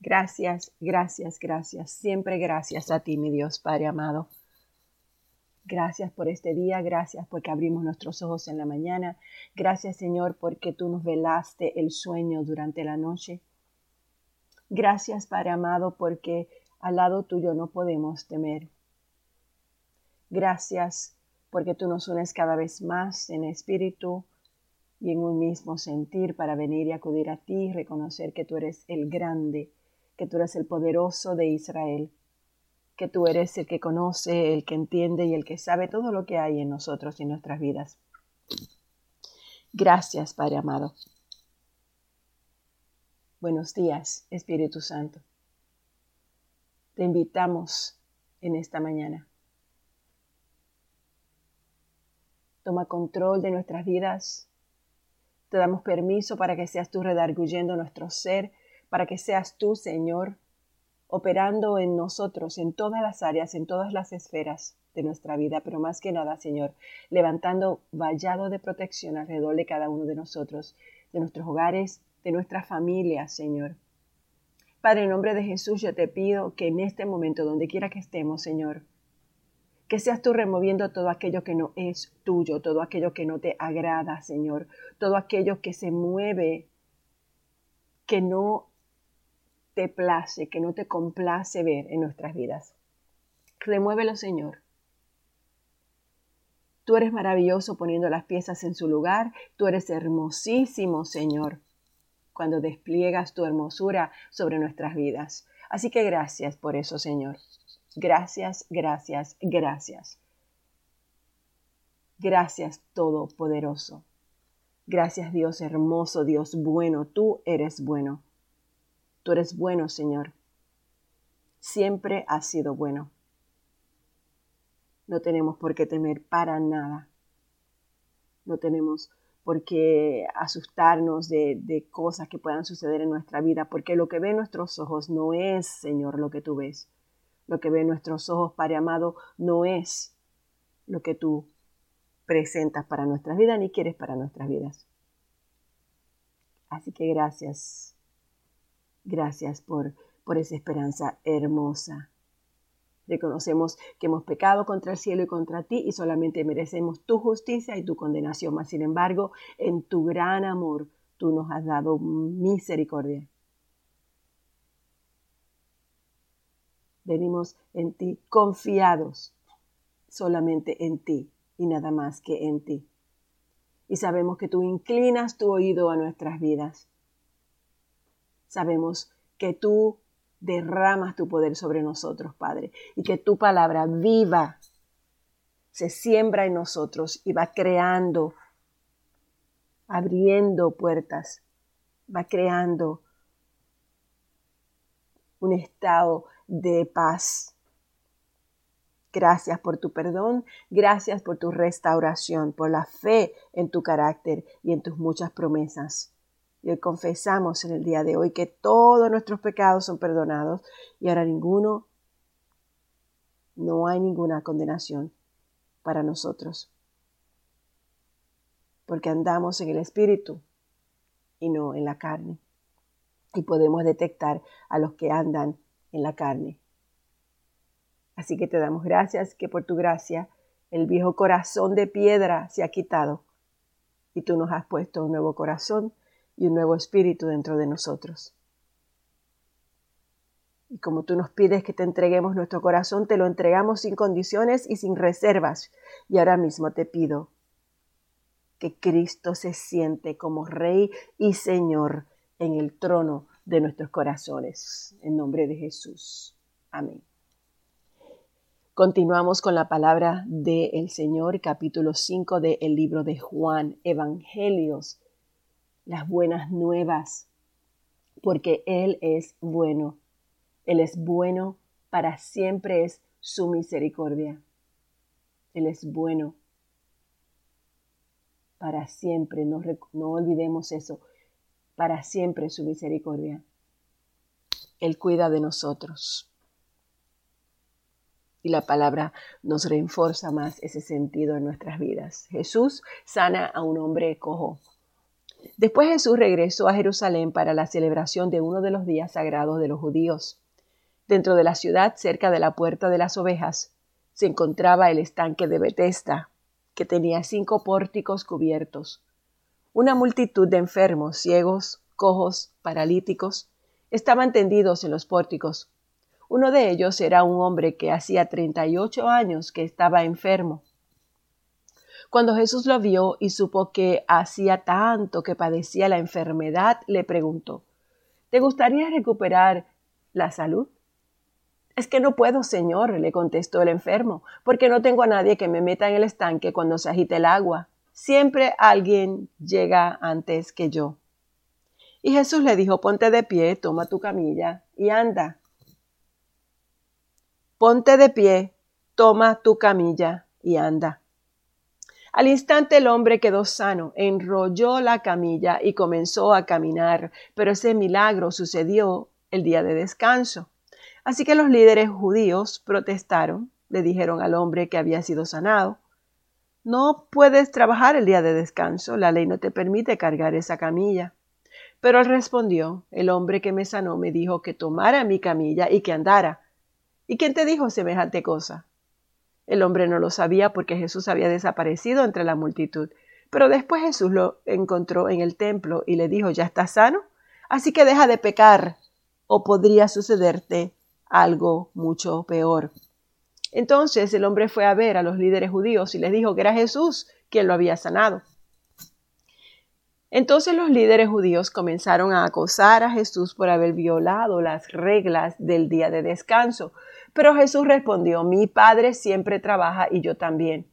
Gracias, gracias, gracias. Siempre gracias a ti, mi Dios Padre amado. Gracias por este día, gracias porque abrimos nuestros ojos en la mañana. Gracias, Señor, porque tú nos velaste el sueño durante la noche. Gracias, Padre amado, porque al lado tuyo no podemos temer. Gracias porque tú nos unes cada vez más en espíritu y en un mismo sentir para venir y acudir a ti y reconocer que tú eres el grande, que tú eres el poderoso de Israel que tú eres el que conoce, el que entiende y el que sabe todo lo que hay en nosotros y en nuestras vidas. Gracias, Padre amado. Buenos días, Espíritu Santo. Te invitamos en esta mañana. Toma control de nuestras vidas. Te damos permiso para que seas tú redarguyendo nuestro ser, para que seas tú, Señor, operando en nosotros, en todas las áreas, en todas las esferas de nuestra vida, pero más que nada, Señor, levantando vallado de protección alrededor de cada uno de nosotros, de nuestros hogares, de nuestras familias, Señor. Padre, en nombre de Jesús, yo te pido que en este momento, donde quiera que estemos, Señor, que seas tú removiendo todo aquello que no es tuyo, todo aquello que no te agrada, Señor, todo aquello que se mueve, que no te place, que no te complace ver en nuestras vidas. Remuévelo, Señor. Tú eres maravilloso poniendo las piezas en su lugar. Tú eres hermosísimo, Señor, cuando despliegas tu hermosura sobre nuestras vidas. Así que gracias por eso, Señor. Gracias, gracias, gracias. Gracias, Todopoderoso. Gracias, Dios hermoso, Dios bueno. Tú eres bueno. Tú eres bueno, Señor. Siempre has sido bueno. No tenemos por qué temer para nada. No tenemos por qué asustarnos de, de, cosas que puedan suceder en nuestra vida, porque lo que ven nuestros ojos no es, Señor, lo que tú ves. Lo que ven nuestros ojos, Padre amado, no es lo que tú presentas para nuestras vidas ni quieres para nuestras vidas. Así que gracias, Gracias por, por esa esperanza hermosa. Reconocemos que hemos pecado contra el cielo y contra ti y solamente merecemos tu justicia y tu condenación. Mas, sin embargo, en tu gran amor, tú nos has dado misericordia. Venimos en ti confiados solamente en ti y nada más que en ti. Y sabemos que tú inclinas tu oído a nuestras vidas sabemos que tú derramas tu poder sobre nosotros, Padre, y que tu palabra viva se siembra en nosotros y va creando, abriendo puertas, va creando un estado de paz. Gracias por tu perdón, gracias por tu restauración, por la fe en tu carácter y en tus muchas promesas. Y hoy confesamos en el día de hoy que todos nuestros pecados son perdonados y ahora ninguno, no hay ninguna condenación para nosotros. Porque andamos en el Espíritu y no en la carne. Y podemos detectar a los que andan en la carne. Así que te damos gracias que por tu gracia el viejo corazón de piedra se ha quitado y tú nos has puesto un nuevo corazón y un nuevo espíritu dentro de nosotros. Y como tú nos pides que te entreguemos nuestro corazón, te lo entregamos sin condiciones y sin reservas. Y ahora mismo te pido que Cristo se siente como Rey y Señor en el trono de nuestros corazones. En nombre de Jesús. Amén. Continuamos con la palabra del Señor, capítulo 5 del libro de Juan, Evangelios las buenas nuevas, porque Él es bueno. Él es bueno, para siempre es su misericordia. Él es bueno, para siempre, no, olvidemos eso, para siempre su misericordia. Él cuida de nosotros. Y la palabra nos reenforza más ese sentido en nuestras vidas. Jesús sana a un hombre cojo Después Jesús regresó a Jerusalén para la celebración de uno de los días sagrados de los judíos. Dentro de la ciudad, cerca de la puerta de las ovejas, se encontraba el estanque de Betesda, que tenía cinco pórticos cubiertos. Una multitud de enfermos, ciegos, cojos, paralíticos, estaban tendidos en los pórticos. Uno de ellos era un hombre que hacía treinta y ocho años que estaba enfermo. Cuando Jesús lo vio y supo que hacía tanto que padecía la enfermedad, le preguntó ¿Te gustaría recuperar la salud? Es que no puedo, señor, le contestó el enfermo, porque no tengo a nadie que me meta en el estanque cuando se agite el agua. Siempre alguien llega antes que yo. Y Jesús le dijo, ponte de pie, toma tu camilla y anda. Ponte de pie, toma tu camilla y anda. Al instante el hombre quedó sano, enrolló la camilla y comenzó a caminar, pero ese milagro sucedió el día de descanso. Así que los líderes judíos protestaron, le dijeron al hombre que había sido sanado, no puedes trabajar el día de descanso, la ley no te permite cargar esa camilla. Pero él respondió, el hombre que me sanó me dijo que tomara mi camilla y que andara. ¿Y quién te dijo semejante cosa? El hombre no lo sabía porque Jesús había desaparecido entre la multitud. Pero después Jesús lo encontró en el templo y le dijo, ya estás sano, así que deja de pecar, o podría sucederte algo mucho peor. Entonces el hombre fue a ver a los líderes judíos y les dijo que era Jesús quien lo había sanado. Entonces los líderes judíos comenzaron a acosar a Jesús por haber violado las reglas del día de descanso. Pero Jesús respondió, mi Padre siempre trabaja y yo también.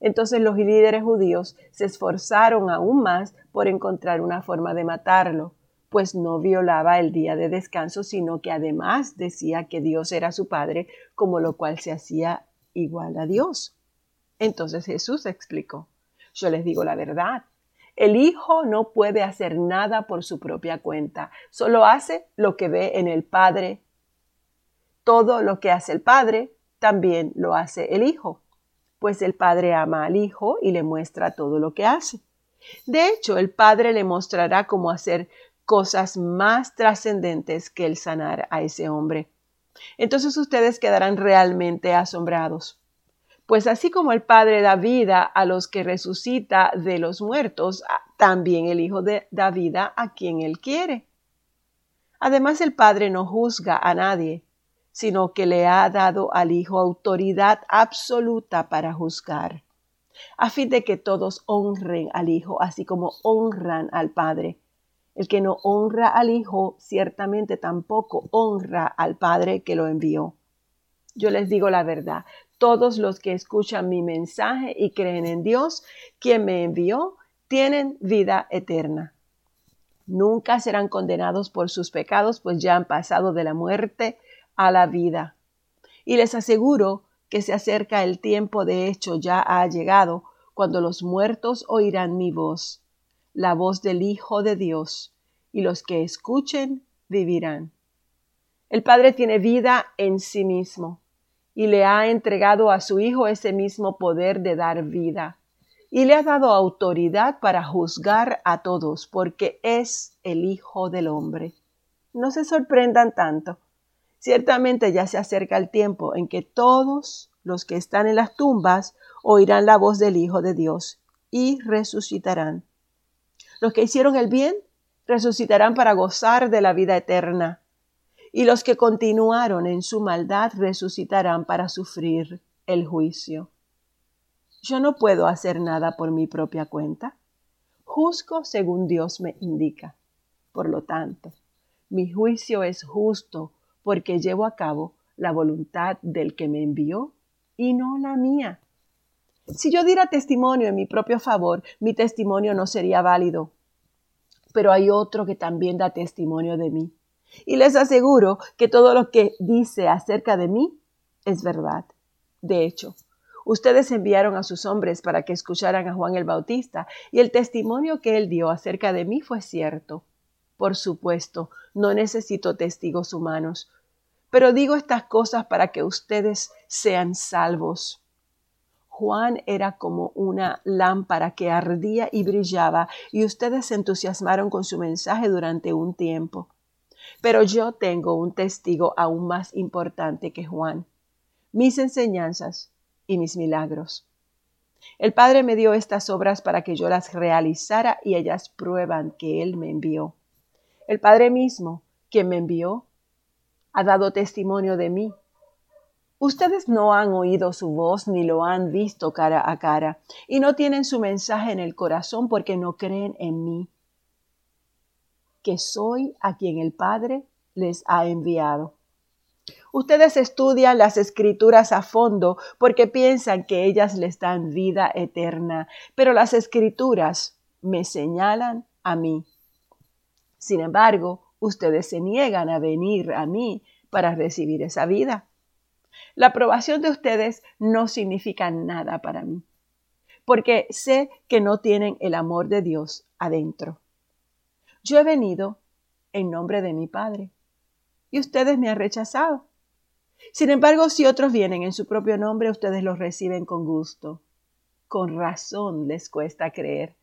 Entonces los líderes judíos se esforzaron aún más por encontrar una forma de matarlo pues no violaba el día de descanso, sino que además decía que Dios era su Padre, como lo cual se hacía igual a Dios. Entonces Jesús explicó, yo les digo la verdad, el Hijo no puede hacer nada por su propia cuenta, solo hace lo que ve en el Padre. Todo lo que hace el Padre, también lo hace el Hijo, pues el Padre ama al Hijo y le muestra todo lo que hace. De hecho, el Padre le mostrará cómo hacer cosas más trascendentes que el sanar a ese hombre. Entonces ustedes quedarán realmente asombrados. Pues así como el Padre da vida a los que resucita de los muertos, también el Hijo da vida a quien Él quiere. Además, el Padre no juzga a nadie, sino que le ha dado al Hijo autoridad absoluta para juzgar, a fin de que todos honren al Hijo, así como honran al Padre. El que no honra al Hijo ciertamente tampoco honra al Padre que lo envió. Yo les digo la verdad, todos los que escuchan mi mensaje y creen en Dios, quien me envió, tienen vida eterna. Nunca serán condenados por sus pecados, pues ya han pasado de la muerte a la vida. Y les aseguro que se acerca el tiempo, de hecho ya ha llegado, cuando los muertos oirán mi voz la voz del Hijo de Dios, y los que escuchen vivirán. El Padre tiene vida en sí mismo y le ha entregado a su Hijo ese mismo poder de dar vida y le ha dado autoridad para juzgar a todos porque es el Hijo del Hombre. No se sorprendan tanto. Ciertamente ya se acerca el tiempo en que todos los que están en las tumbas oirán la voz del Hijo de Dios y resucitarán. Los que hicieron el bien resucitarán para gozar de la vida eterna, y los que continuaron en su maldad resucitarán para sufrir el juicio. Yo no puedo hacer nada por mi propia cuenta. Juzgo según Dios me indica. Por lo tanto, mi juicio es justo porque llevo a cabo la voluntad del que me envió y no la mía. Si yo diera testimonio en mi propio favor, mi testimonio no sería válido. Pero hay otro que también da testimonio de mí. Y les aseguro que todo lo que dice acerca de mí es verdad. De hecho, ustedes enviaron a sus hombres para que escucharan a Juan el Bautista, y el testimonio que él dio acerca de mí fue cierto. Por supuesto, no necesito testigos humanos, pero digo estas cosas para que ustedes sean salvos. Juan era como una lámpara que ardía y brillaba, y ustedes se entusiasmaron con su mensaje durante un tiempo. Pero yo tengo un testigo aún más importante que Juan, mis enseñanzas y mis milagros. El Padre me dio estas obras para que yo las realizara y ellas prueban que Él me envió. El Padre mismo, quien me envió, ha dado testimonio de mí. Ustedes no han oído su voz ni lo han visto cara a cara y no tienen su mensaje en el corazón porque no creen en mí, que soy a quien el Padre les ha enviado. Ustedes estudian las escrituras a fondo porque piensan que ellas les dan vida eterna, pero las escrituras me señalan a mí. Sin embargo, ustedes se niegan a venir a mí para recibir esa vida. La aprobación de ustedes no significa nada para mí, porque sé que no tienen el amor de Dios adentro. Yo he venido en nombre de mi Padre y ustedes me han rechazado. Sin embargo, si otros vienen en su propio nombre, ustedes los reciben con gusto. Con razón les cuesta creer,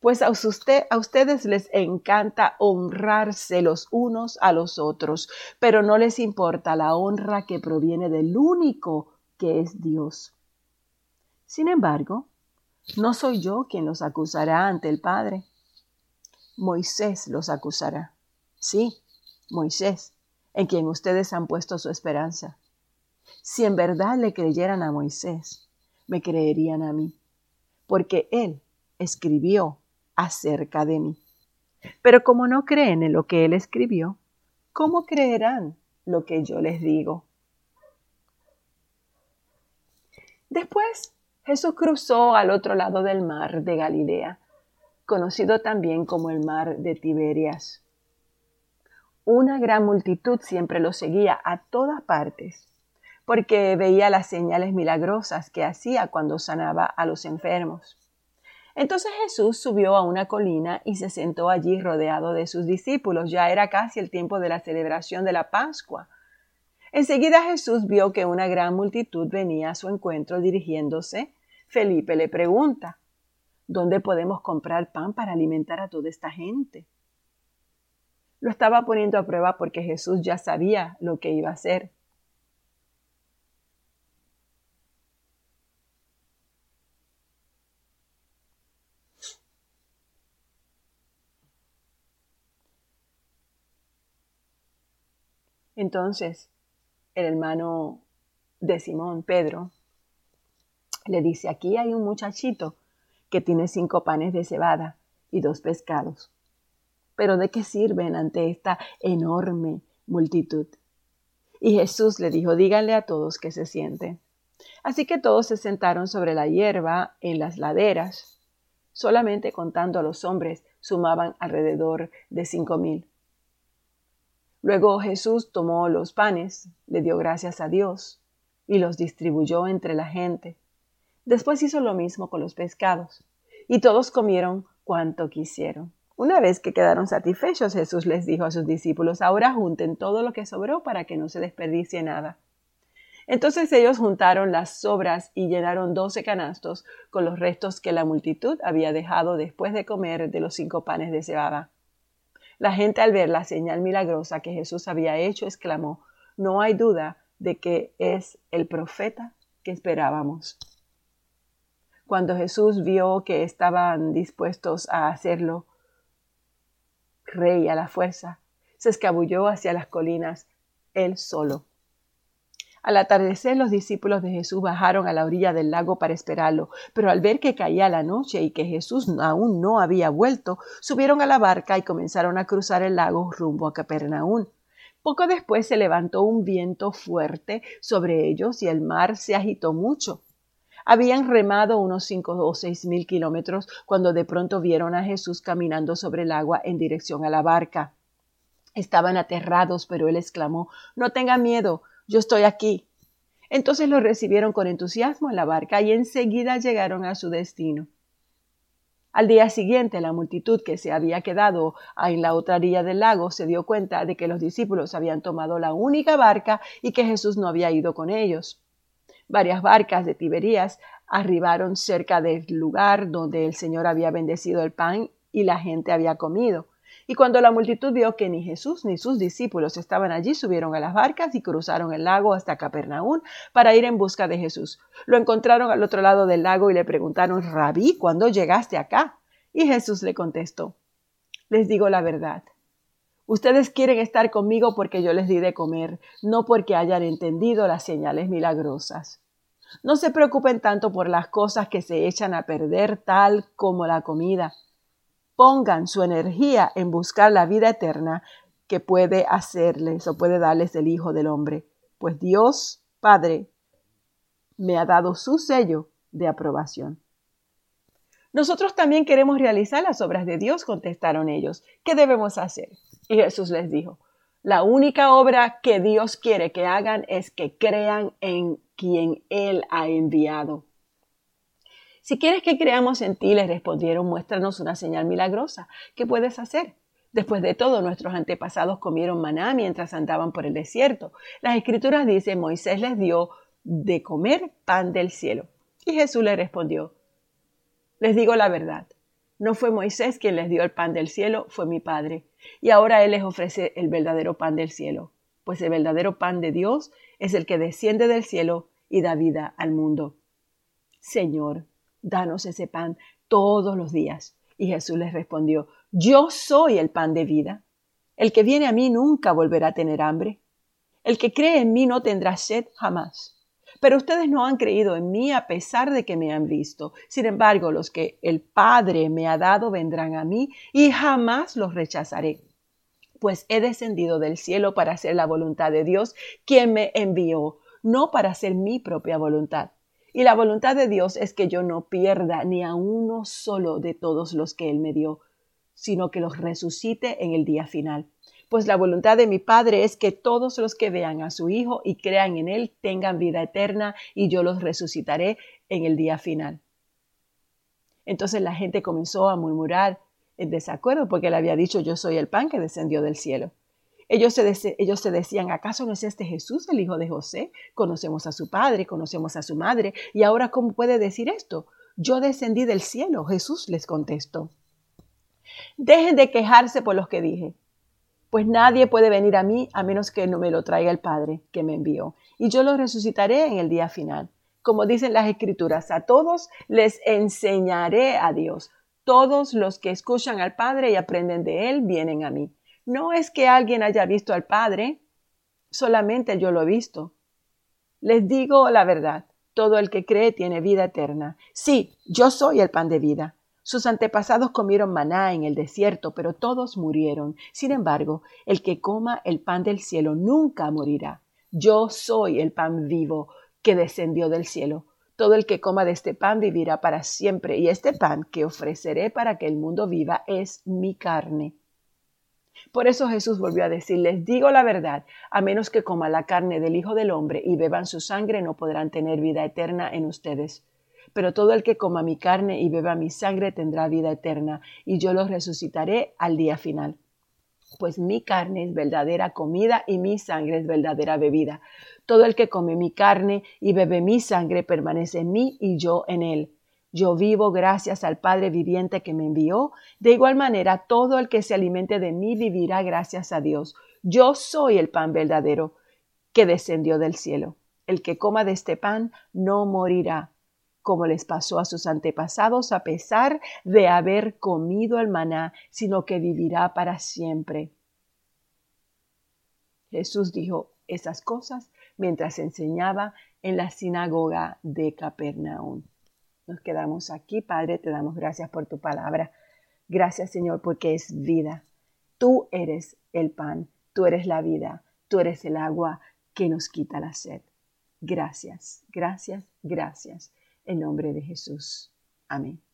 pues a, usted, a ustedes les encanta honrarse los unos a los otros, pero no les importa la honra que proviene del único que es Dios. Sin embargo, no soy yo quien los acusará ante el Padre. Moisés los acusará. Sí, Moisés, en quien ustedes han puesto su esperanza. Si en verdad le creyeran a Moisés, me creerían a mí, porque él escribió acerca de mí. Pero como no creen en lo que él escribió, ¿cómo creerán lo que yo les digo? Después Jesús cruzó al otro lado del mar de Galilea, conocido también como el mar de Tiberias. Una gran multitud siempre lo seguía a todas partes, porque veía las señales milagrosas que hacía cuando sanaba a los enfermos. Entonces Jesús subió a una colina y se sentó allí rodeado de sus discípulos. Ya era casi el tiempo de la celebración de la Pascua. Enseguida Jesús vio que una gran multitud venía a su encuentro dirigiéndose. Felipe le pregunta, ¿dónde podemos comprar pan para alimentar a toda esta gente? Lo estaba poniendo a prueba porque Jesús ya sabía lo que iba a hacer. Entonces, el hermano de Simón, Pedro, le dice, aquí hay un muchachito que tiene cinco panes de cebada y dos pescados. Pero ¿de qué sirven ante esta enorme multitud? Y Jesús le dijo, díganle a todos que se sienten. Así que todos se sentaron sobre la hierba en las laderas. Solamente contando a los hombres sumaban alrededor de cinco mil. Luego Jesús tomó los panes, le dio gracias a Dios y los distribuyó entre la gente. Después hizo lo mismo con los pescados, y todos comieron cuanto quisieron. Una vez que quedaron satisfechos, Jesús les dijo a sus discípulos, ahora junten todo lo que sobró para que no se desperdicie nada. Entonces ellos juntaron las sobras y llenaron doce canastos con los restos que la multitud había dejado después de comer de los cinco panes de cebada. La gente al ver la señal milagrosa que Jesús había hecho exclamó, no hay duda de que es el profeta que esperábamos. Cuando Jesús vio que estaban dispuestos a hacerlo, rey a la fuerza, se escabulló hacia las colinas él solo. Al atardecer los discípulos de Jesús bajaron a la orilla del lago para esperarlo, pero al ver que caía la noche y que Jesús aún no había vuelto, subieron a la barca y comenzaron a cruzar el lago rumbo a Capernaum. Poco después se levantó un viento fuerte sobre ellos y el mar se agitó mucho. Habían remado unos cinco o seis mil kilómetros cuando de pronto vieron a Jesús caminando sobre el agua en dirección a la barca. Estaban aterrados, pero él exclamó No tenga miedo, yo estoy aquí. Entonces lo recibieron con entusiasmo en la barca y enseguida llegaron a su destino. Al día siguiente, la multitud que se había quedado en la otra orilla del lago se dio cuenta de que los discípulos habían tomado la única barca y que Jesús no había ido con ellos. Varias barcas de Tiberías arribaron cerca del lugar donde el Señor había bendecido el pan y la gente había comido. Y cuando la multitud vio que ni Jesús ni sus discípulos estaban allí, subieron a las barcas y cruzaron el lago hasta Capernaum para ir en busca de Jesús. Lo encontraron al otro lado del lago y le preguntaron, Rabí, ¿cuándo llegaste acá? Y Jesús le contestó, les digo la verdad. Ustedes quieren estar conmigo porque yo les di de comer, no porque hayan entendido las señales milagrosas. No se preocupen tanto por las cosas que se echan a perder, tal como la comida pongan su energía en buscar la vida eterna que puede hacerles o puede darles el Hijo del Hombre, pues Dios Padre me ha dado su sello de aprobación. Nosotros también queremos realizar las obras de Dios, contestaron ellos. ¿Qué debemos hacer? Y Jesús les dijo, la única obra que Dios quiere que hagan es que crean en quien Él ha enviado. Si quieres que creamos en ti, les respondieron, muéstranos una señal milagrosa. ¿Qué puedes hacer? Después de todo, nuestros antepasados comieron maná mientras andaban por el desierto. Las escrituras dicen, Moisés les dio de comer pan del cielo. Y Jesús le respondió, les digo la verdad, no fue Moisés quien les dio el pan del cielo, fue mi Padre. Y ahora Él les ofrece el verdadero pan del cielo, pues el verdadero pan de Dios es el que desciende del cielo y da vida al mundo. Señor, danos ese pan todos los días. Y Jesús les respondió, yo soy el pan de vida. El que viene a mí nunca volverá a tener hambre. El que cree en mí no tendrá sed jamás. Pero ustedes no han creído en mí a pesar de que me han visto. Sin embargo, los que el Padre me ha dado vendrán a mí y jamás los rechazaré. Pues he descendido del cielo para hacer la voluntad de Dios, quien me envió, no para hacer mi propia voluntad. Y la voluntad de Dios es que yo no pierda ni a uno solo de todos los que Él me dio, sino que los resucite en el día final. Pues la voluntad de mi Padre es que todos los que vean a su Hijo y crean en Él tengan vida eterna y yo los resucitaré en el día final. Entonces la gente comenzó a murmurar en desacuerdo porque él había dicho yo soy el pan que descendió del cielo. Ellos se, ellos se decían, ¿acaso no es este Jesús el hijo de José? Conocemos a su padre, conocemos a su madre, y ahora ¿cómo puede decir esto? Yo descendí del cielo, Jesús les contestó. Dejen de quejarse por los que dije, pues nadie puede venir a mí a menos que no me lo traiga el Padre que me envió, y yo lo resucitaré en el día final. Como dicen las escrituras, a todos les enseñaré a Dios. Todos los que escuchan al Padre y aprenden de Él vienen a mí. No es que alguien haya visto al Padre, solamente yo lo he visto. Les digo la verdad, todo el que cree tiene vida eterna. Sí, yo soy el pan de vida. Sus antepasados comieron maná en el desierto, pero todos murieron. Sin embargo, el que coma el pan del cielo nunca morirá. Yo soy el pan vivo que descendió del cielo. Todo el que coma de este pan vivirá para siempre, y este pan que ofreceré para que el mundo viva es mi carne. Por eso Jesús volvió a decir, les digo la verdad, a menos que coma la carne del Hijo del Hombre y beban su sangre, no podrán tener vida eterna en ustedes. Pero todo el que coma mi carne y beba mi sangre tendrá vida eterna, y yo los resucitaré al día final. Pues mi carne es verdadera comida y mi sangre es verdadera bebida. Todo el que come mi carne y bebe mi sangre permanece en mí y yo en él yo vivo gracias al Padre viviente que me envió. De igual manera, todo el que se alimente de mí vivirá gracias a Dios. Yo soy el pan verdadero que descendió del cielo. El que coma de este pan no morirá, como les pasó a sus antepasados a pesar de haber comido el maná, sino que vivirá para siempre. Jesús dijo esas cosas mientras enseñaba en la sinagoga de Capernaum. Nos quedamos aquí, Padre, te damos gracias por tu palabra. Gracias, Señor, porque es vida. Tú eres el pan, tú eres la vida, tú eres el agua que nos quita la sed. Gracias, gracias, gracias. En nombre de Jesús. Amén.